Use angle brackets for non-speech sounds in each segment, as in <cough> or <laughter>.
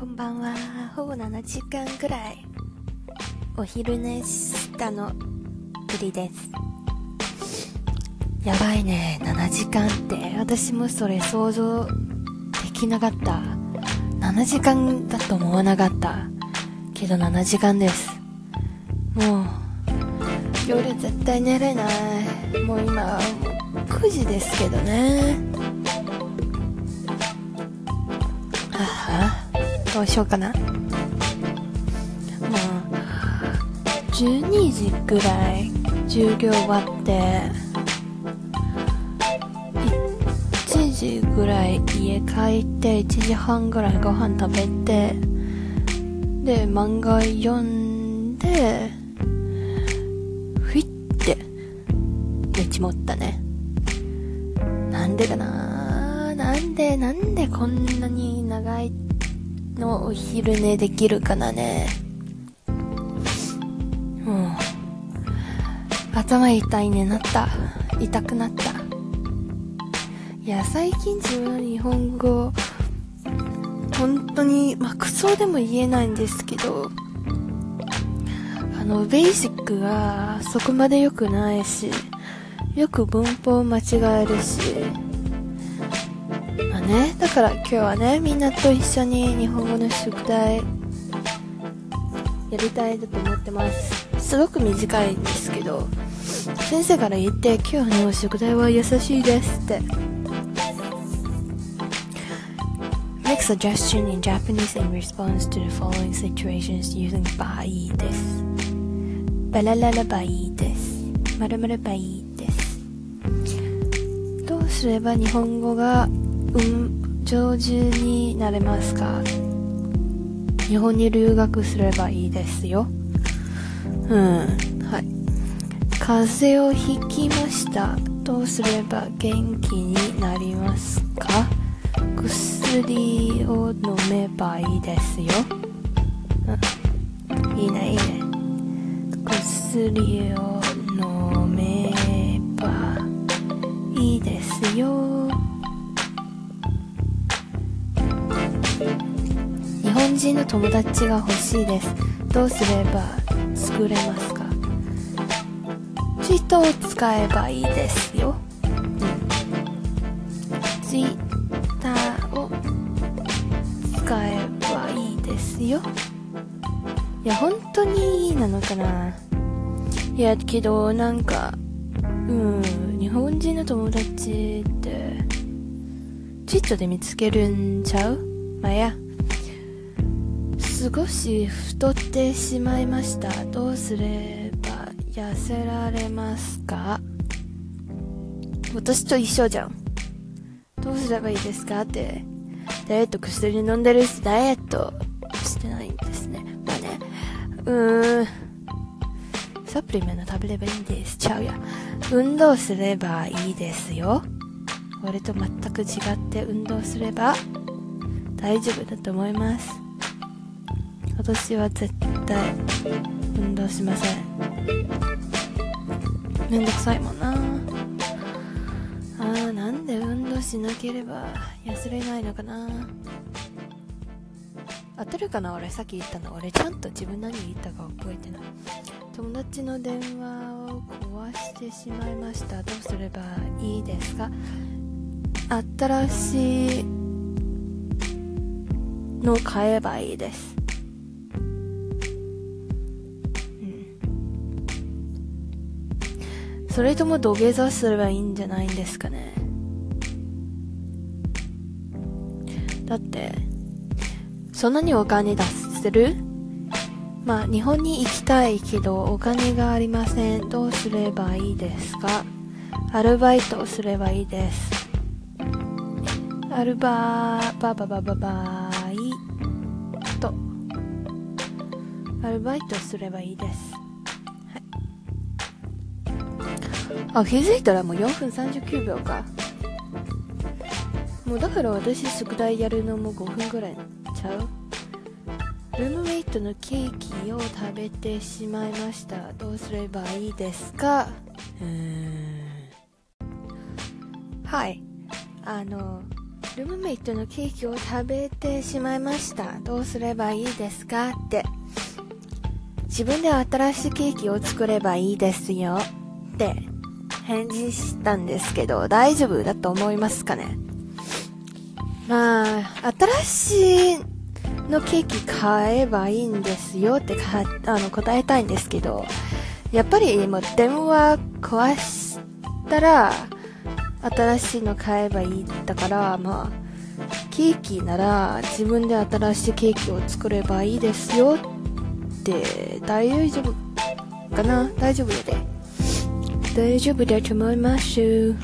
こんばんは。ほぼ7時間くらい、お昼寝したの、ぶりです。やばいね、7時間って。私もそれ想像できなかった。7時間だと思わなかった。けど7時間です。もう、夜絶対寝れない。もう今、9時ですけどね。ああ、どうしようかな。もう、12時ぐらい、授業終わって、1時ぐらい家帰って、1時半ぐらいご飯食べて、で、漫画読んで、ふいって、寝ちまったね。なんでかななんで、なんでこんなに長いのお昼寝できるかなね。もう、頭痛いね、なった。痛くなった。いや、最近自分の日本語、本当に、まあ、クソでも言えないんですけど、あの、ベーシックがそこまで良くないし、よく文法間違えるし、ね、だから今日はね、みんなと一緒に日本語の宿題、やりたいだと思ってます。すごく短いんですけど、先生から言って、今日の宿題は優しいですって。Make suggestion in Japanese in response to the following situations using ばいいです。バラララばいいです。まるまるばいいです。どうすれば日本語が、うん、上手になれますか？日本に留学すればいいですよ。うん、はい。風邪をひきました。どうすれば元気になりますか？薬を飲めばいいですよ。うん、いいね、いいね。薬を友達が欲しいです。どうすれば作れますか？ツイートを使えばいいですよ。ツイッターを使えばいいですよ。いや、本当にいいなのかな？いや、けど、なんか、うん、日本人の友達って、ツイットで見つけるんちゃう？まあ、や。少し太ってしまいました。どうすれば痩せられますか？私と一緒じゃん。どうすればいいですかって。ダイエット薬飲んでるし、ダイエットしてないんですね。まあね。うーん。サプリメント食べればいいんです。ちゃうや。運動すればいいですよ。俺と全く違って運動すれば大丈夫だと思います。私は絶対運動しません。めんどくさいもんな。あー、なんで運動しなければ痩せれないのかな。当てるかな？俺さっき言ったの。俺ちゃんと自分何言ったか覚えてない。友達の電話を壊してしまいました。どうすればいいですか？新しいの買えばいいです。それとも土下座すればいいんじゃないんですかね？だって、そんなにお金出せる？まあ、日本に行きたいけどお金がありません。どうすればいいですか？アルバイトをすればいいです。アルバー、バババババイト。アルバイトすればいいです。あ、気づいたらもう4分39秒か。もうだから私宿題やるのも5分ぐらいちゃう？ルームメイトのケーキを食べてしまいました。どうすればいいですか？うーん。はい。あの、ルームメイトのケーキを食べてしまいました。どうすればいいですか？って。自分で新しいケーキを作ればいいですよ。って返事したんですけど、大丈夫だと思いますかね？まあ、新しいのケーキ買えばいいんですよってかあの答えたいんですけど、やっぱりもう電話壊したら、新しいの買えばいいだから、まあ、ケーキなら自分で新しいケーキを作ればいいですよって大丈夫かな大丈夫で。大丈夫だと思います。は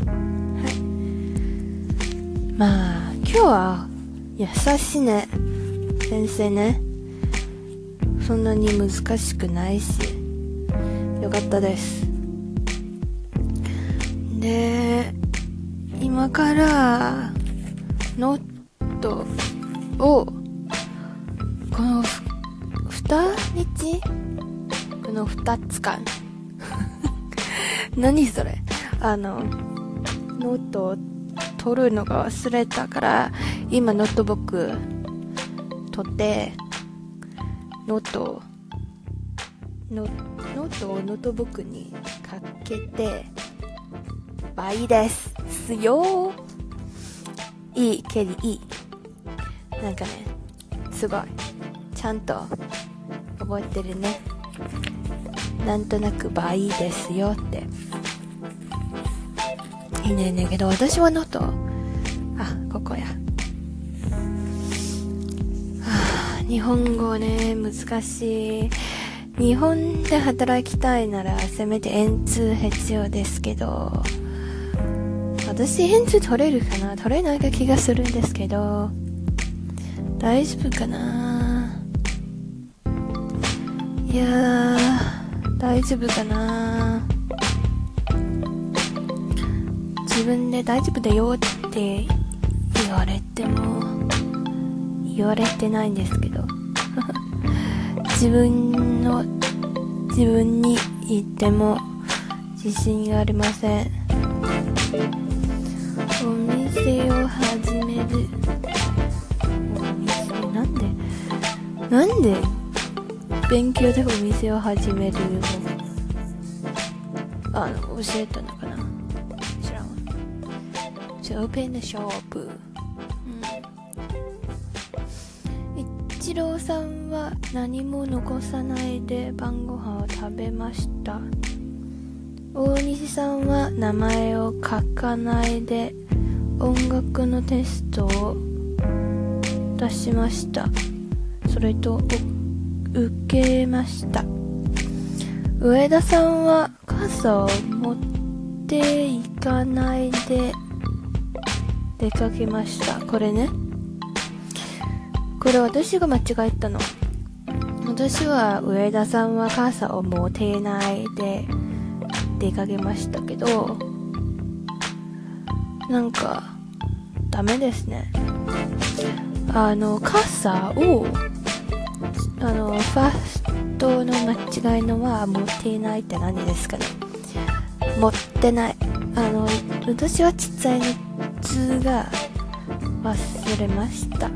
い。まあ、今日は優しいね。先生ね。そんなに難しくないし。よかったです。で、今からノートをこの2日この2つ間 <laughs> 何それ？あのノートを取るのが忘れたから今ノートブック取ってノートノノートをノートブックにかけて倍です。すよいい蹴りいい。なんかねすごい。ちゃんと覚えてるね。なんとなく倍ですよって。いいねんね。んけど私はノート。あここや。はあ日本語ね難しい。日本で働きたいならせめて円通必要ですけど。私円通取れるかな？取れないか気がするんですけど。大丈夫かな？いや大丈夫かな？自分で大丈夫だよって言われても言われてないんですけど。<laughs> 自分の自分に言っても自信がありません。お店を始める。お店？なんで？なんで勉強でお店を始めるのあの教えたのかな？知らんわ。To open the shop 一郎さんは何も残さないで晩ご飯を食べました。大西さんは名前を書かないで音楽のテストを出しました。それと受けました。上田さんは傘を持っていかないで出かけました。これね。これ私が間違えたの？私は上田さんは傘を持てないで出かけましたけどなんかダメですね。あの傘をあのファーストの間違いのは持っていないって何ですかね。持ってない。あの私はちっちゃいの図が忘れました。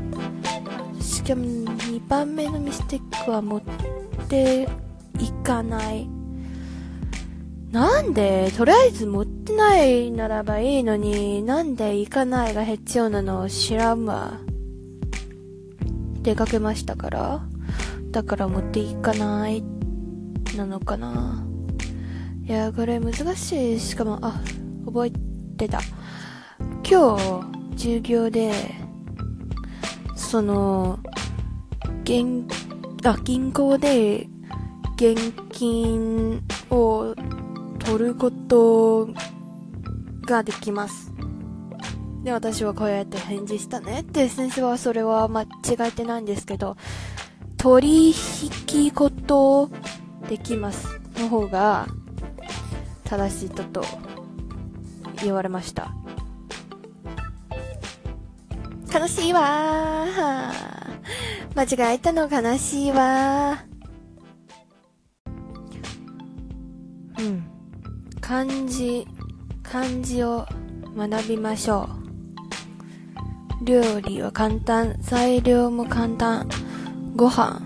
しかも2番目のミスティックは持っていかない。なんで？とりあえず持ってないならばいいのに。なんで行かないが必要なのを知らんわ。出かけましたから。だから持っていかないなのかな。いやこれ難しい。しかもあ覚えてた。今日授業でその現あ銀行で現金を取ることができます。で私はこうやって返事したね。って先生はそれは間違えてないんですけど。取引ことできますの方が正しいとと言われました悲しいわ間違えたの悲しいわうん漢字漢字を学びましょう料理は簡単。材料も簡単。ご飯。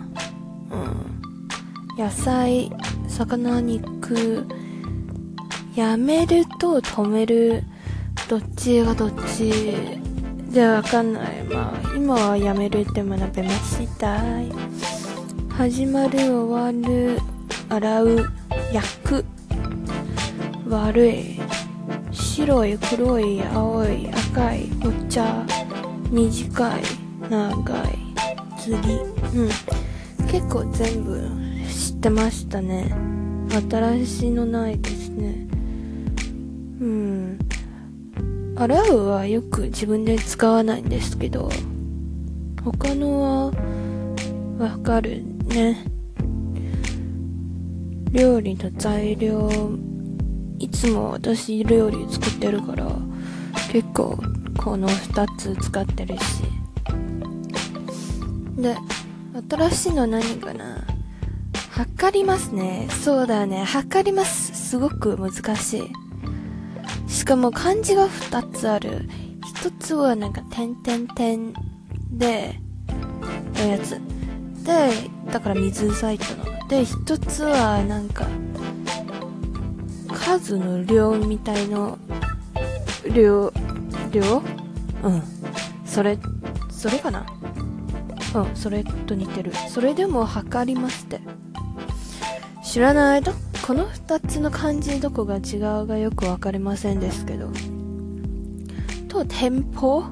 うん。野菜、魚肉。やめると止める。どっちがどっちでわかんない。まあ、今はやめるって学べました。始まる、終わる、洗う、焼く。悪い。白い、黒い、青い、赤い、お茶。短い、長い、次。うん。結構全部知ってましたね。新しいのないですね。うん。洗うはよく自分で使わないんですけど、他のはわかるね。料理の材料、いつも私料理作ってるから、結構この2つ使ってるし。で、新しいの何かな？測りますね。そうだね。測ります。すごく難しい。しかも漢字が2つある。1つはなんか、点点点で、のやつ。で、だから水サイトの。で、1つはなんか、数の量みたいの、量、量？うん。それ、それかな？うん、それと似てる。それでも測りますって。知らないと、この二つの漢字どこが違うがよくわかりませんですけど。と、店舗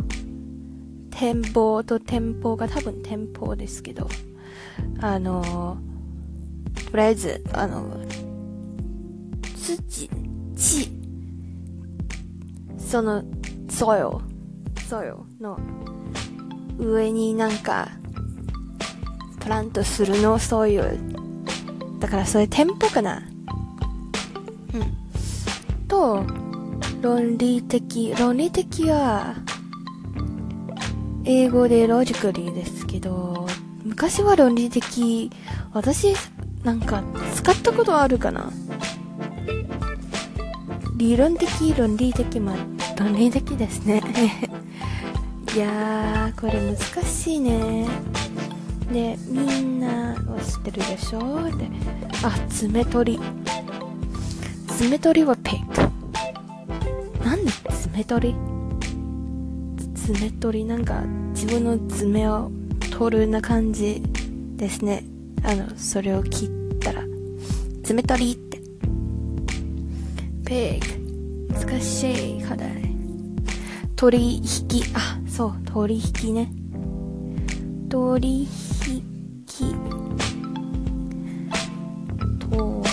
店舗と店舗が多分店舗ですけど。あのとりあえず、あの土、地、その、soil、soil の上になんか、プラントするの、そういう。だからそれ店舗かな。うん。と、論理的。論理的は、英語でロジカリーですけど、昔は論理的、私、なんか、使ったことあるかな？理論的、論理的、まあ、論理的ですね。<laughs> いやー、これ難しいね。で、みんなは知ってるでしょ？で、あ、爪取り。爪取りはピック。なんで爪取り？爪取りなんか自分の爪を取るな感じですね。あの、それを切ったら。爪取りって。ペック。難しい課題。取引、あ、そう、取引ね。取引。と、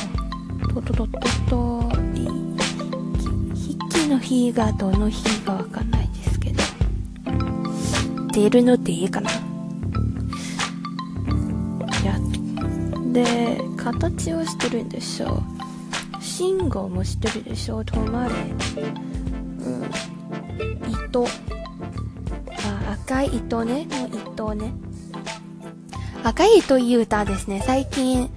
ととととと、り、引きの日がどの日がわかんないですけど。出るのでいいかな。や、で、形をしてるんでしょう。信号もしてるでしょう。止まれ。うん。糸。あ、赤い糸ね。の糸ね。赤い糸いい歌ですね。最近、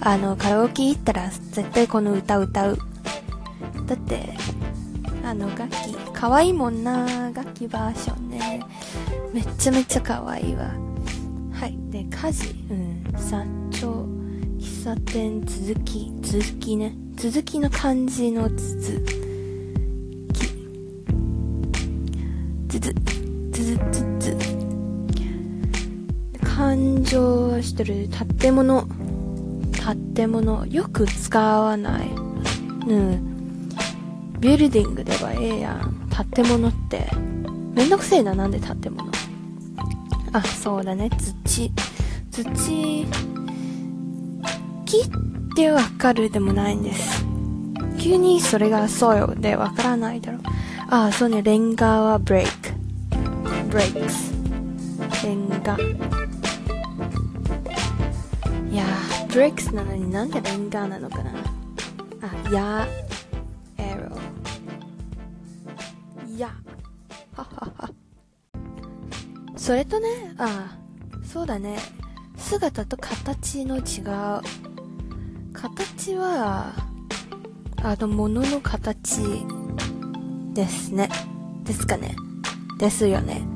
あの、カラオケ行ったら絶対この歌歌う。だって、あの楽器、可愛いもんな、楽器バージョンね。めっちゃめちゃ可愛いわ。はい。で、家事、うん、社長、喫茶店、続き、続きね。続きの漢字の続。感情はしてる建物建物よく使わない。うんビルディングではええやん。建物ってめんどくせえななんで建物？あそうだね。土。土。木ってわかるでもないんです。急にそれがそうよでわからないだろ。うあそうね。レンガはブレイク。ブレイクス。レンガ。いや、ブレックスなのになんでレンガーなのかな？あ、や、エロー。や、ははは。それとね、あ、そうだね。姿と形の違う。形は、あの、ものの形ですね。ですかね。ですよね。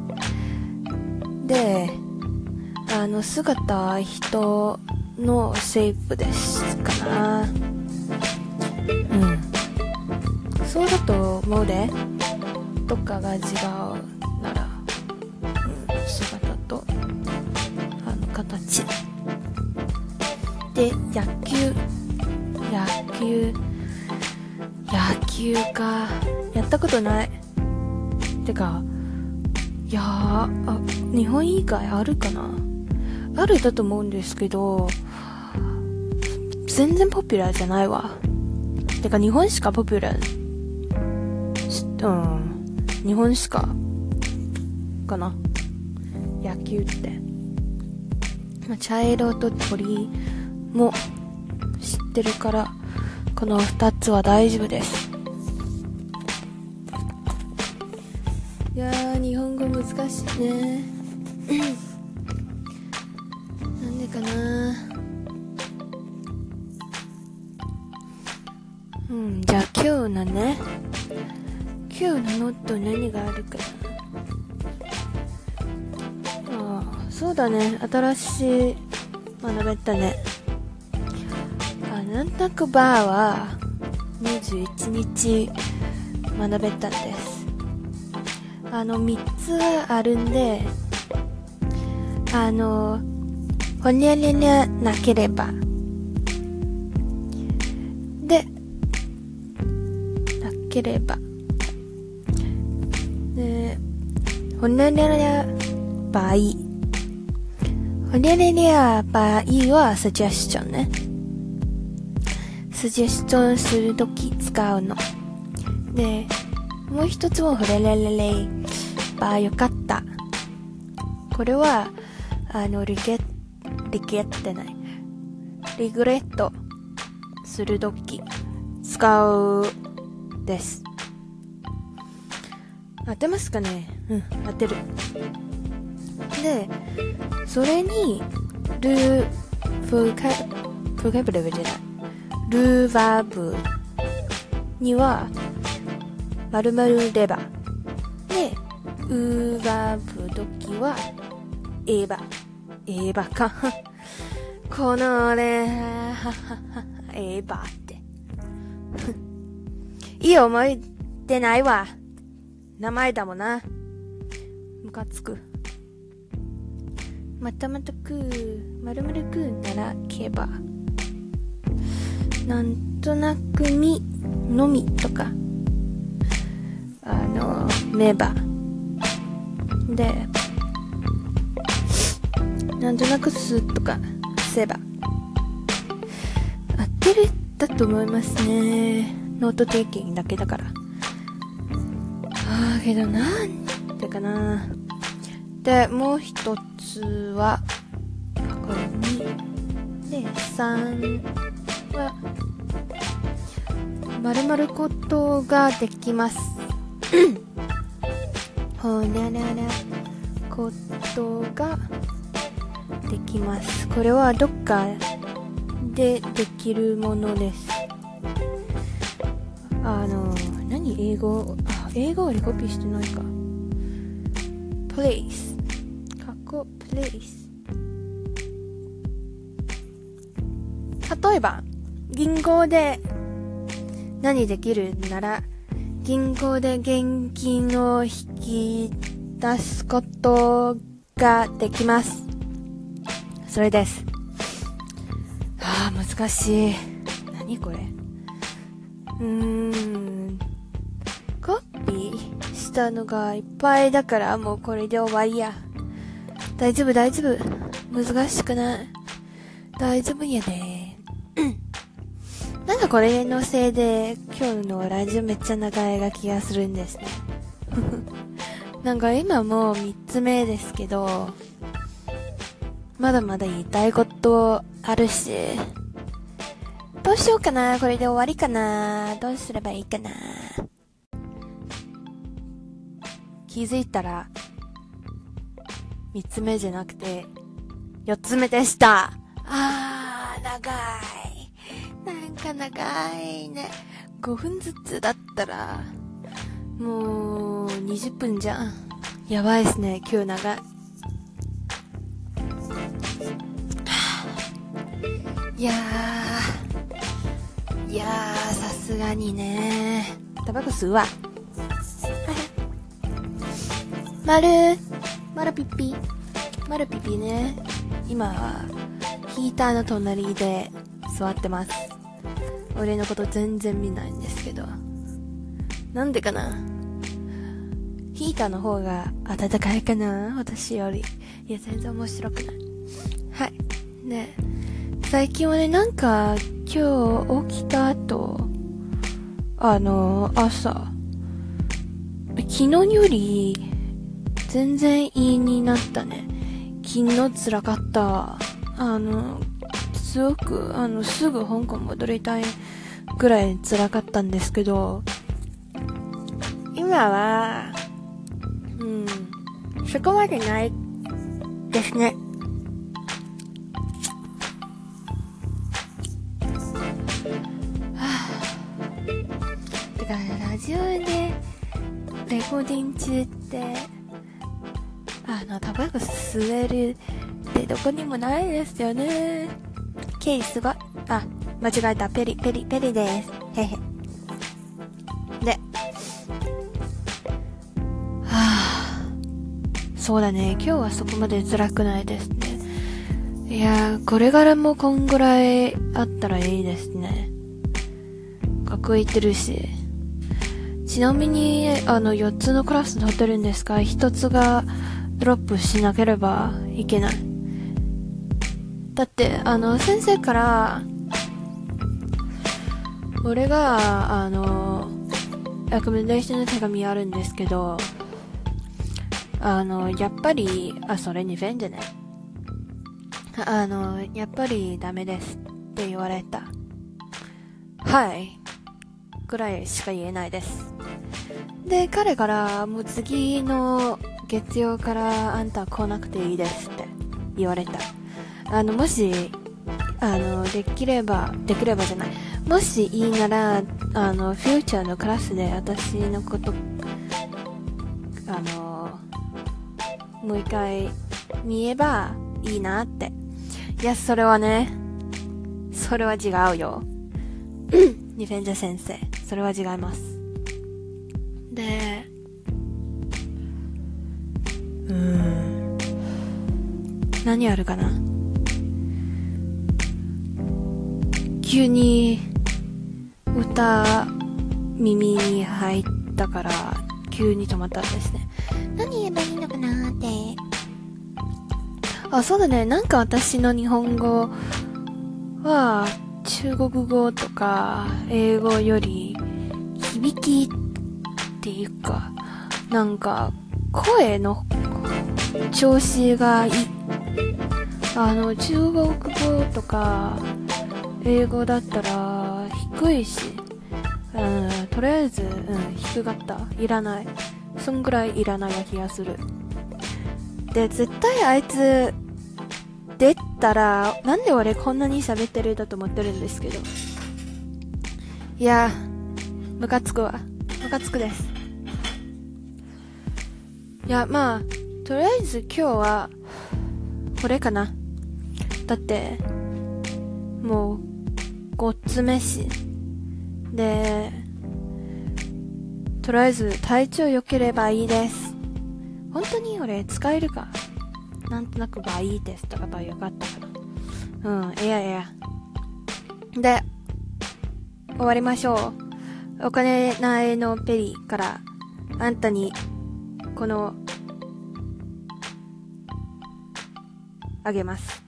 で、あの、姿、人のシェイプですかな。うん。そうだと思うで。どっかが違うなら、うん、姿と、あの、形。で、野球。野球。野球か。やったことない。てか、いやあ、日本以外あるかなあるだと思うんですけど、全然ポピュラーじゃないわ。てか日本しかポピュラー、うん、日本しか、かな。野球って。まあ、茶色と鳥も知ってるから、この二つは大丈夫です。いや、日本語難しいね。<clears throat> なんでかなうん、じゃあ今日のね、今日のノット何があるかなああ、そうだね、新しい学べたね。あ、なんとなくバーは21日学べたんです。あの、3つあるんで、あの、ほにゃにゃにゃなければ。ければ。で、ほにゃにゃにゃ場合。ほにゃにゃにゃ場合はサジェスチョンね。サジェスチョンするとき使うの。で、もう一つはフレレレレばあよかった。これは、あの、リゲッ、リゲってない。リグレットするとき使うです。当てますかね？うん、当てる。で、それに、ルフカ、フカブレブじゃない。ルーバーブには、まるまるレバで、ウーバーブ時は、エーバ。エーバか。<laughs> このね、エーバって。<laughs> いい思い出ないわ。名前だもんな。ムカつく。またまたくまるまるくならけば。なんとなくみ、のみとか。あの、メバ。で、なんとなくすとか、せば。合ってるだと思いますね。ノートテイキングだけだから。ああ、けどなんてかな。で、もう一つは、これ2。で、3は、まるまることができます。<coughs> ほにゃららことができます。これはどっかでできるものです。あの、何？英語？あ、英語にコピーしてないか。place 過去 place 例えば、銀行で何できるなら、銀行で現金を引き出すことができます。それです。はあ、難しい。何これ？うーん。コピーしたのがいっぱいだからもうこれで終わりや。大丈夫大丈夫。難しくない。大丈夫やで。なんかこれのせいで今日のラジオめっちゃ長いが気がするんですね。<laughs> なんか今もう3つ目ですけど、まだまだ言いたいことあるし、どうしようかな？これで終わりかな？どうすればいいかな？気づいたら、三つ目じゃなくて、四つ目でしたあー、長い。なんか長いね。5分ずつだったら、もう、20分じゃん。やばいっすね、今日長い。<sighs> いやー、いやー、さすがにねタバコ吸うわ。まるまるピッピ。まるピピね。今は、ヒーターの隣で座ってます。俺のこと全然見ないんですけど。なんでかなヒーターの方が暖かいかな私より。いや、全然面白くない。はい。で、最近はね、なんか、今日起きた後、あの、朝、昨日より、全然いいになったね。昨日辛かった。あの、すごく、あの、すぐ香港戻りたいぐらい辛かったんですけど、今は、うん、そこまでないですね。コーディン中ってあのタバコ吸えるってどこにもないですよね。ケイすごいあ間違えた。ペリペリペリです。へへ。ではあそうだね。今日はそこまで辛くないですね。いやこれからもこんぐらいあったらいいですね。学校行ってるし。ちなみに、あの、4つのクラス取ってるんですが、1つがドロップしなければいけない。だって、あの、先生から、俺が、あの、レコメンデーションの手紙あるんですけど、あの、やっぱり、あ、それにフェンじゃね。あの、やっぱりダメですって言われた。はい。ぐらいしか言えないです。で、彼から、もう次の月曜からあんた来なくていいですって言われた。あの、もし、あの、できれば、できればじゃない。もしいいなら、あの、フューチャーのクラスで私のこと、あの、もう一回見えばいいなって。いや、それはね、それは違うよ。<clears throat> ニフェンジャ先生。それは違います。で、うーん、何あるかな？急に歌耳に入ったから急に止まったんですね。何言えばいいのかなって。あ、そうだね。なんか私の日本語は中国語とか英語より響きっていうか、なんか声の調子がいい。あの、中国語とか英語だったら低いし、うん、とりあえず、うん、低かった。いらない。そんぐらいいらない気がする。で、絶対あいつ、出たら、なんで俺こんなに喋ってるだと思ってるんですけど。いや、ムカつくわ。ムカつくです。いや、まあ、とりあえず今日は、これかな。だって、もう、ごっつめし。で、とりあえず体調良ければいいです。本当に俺使えるか？なんとなくばいいですとかばよかったかな。うん、いやいや。で、終わりましょう。お金ないのペリーからあんたにこのあげます。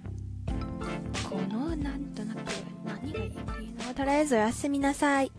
このなんとなく何がいいのとりあえずおやすみなさい。